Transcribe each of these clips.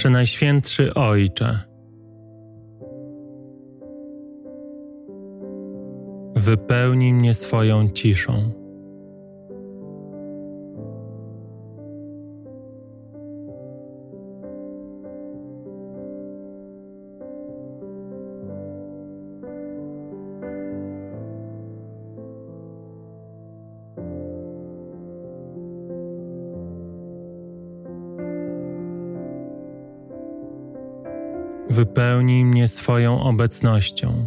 Przenajświętszy Ojcze, wypełnij mnie swoją ciszą. Wypełnij mnie swoją obecnością.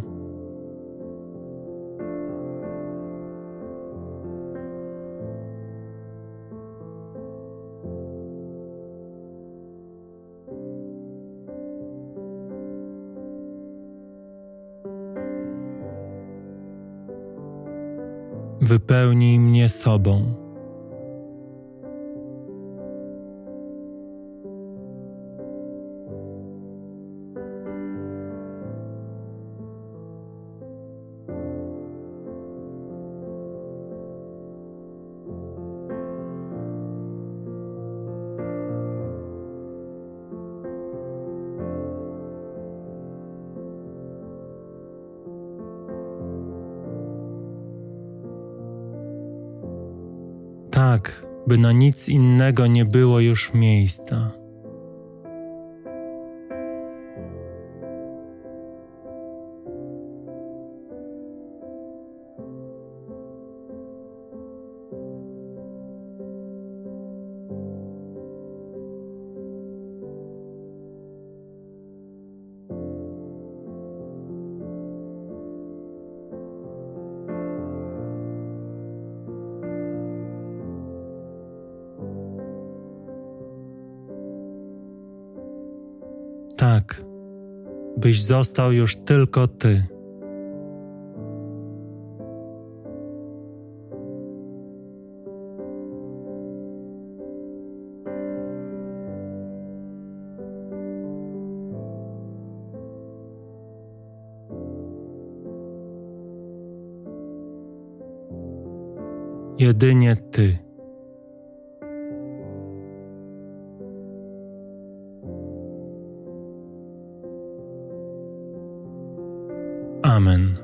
Wypełnij mnie sobą. Tak, by na nic innego nie było już miejsca. Tak, byś został już tylko Ty. Jedynie Ty. Amen.